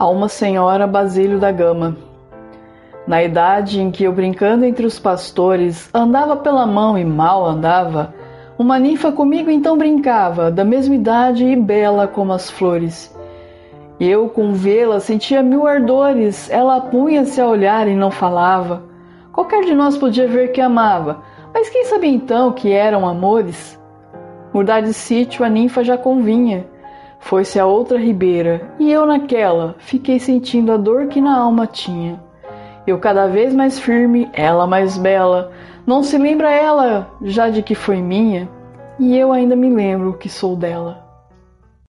a uma senhora Basílio da Gama. Na idade em que eu, brincando entre os pastores, andava pela mão e mal andava, uma ninfa comigo então brincava, da mesma idade e bela como as flores. Eu, com vê-la, sentia mil ardores, ela apunha-se a olhar e não falava. Qualquer de nós podia ver que amava, mas quem sabia então que eram amores? Mudar de sítio a ninfa já convinha. Foi-se a outra ribeira, e eu naquela fiquei sentindo a dor que na alma tinha. Eu cada vez mais firme, ela mais bela, não se lembra ela já de que foi minha? E eu ainda me lembro que sou dela.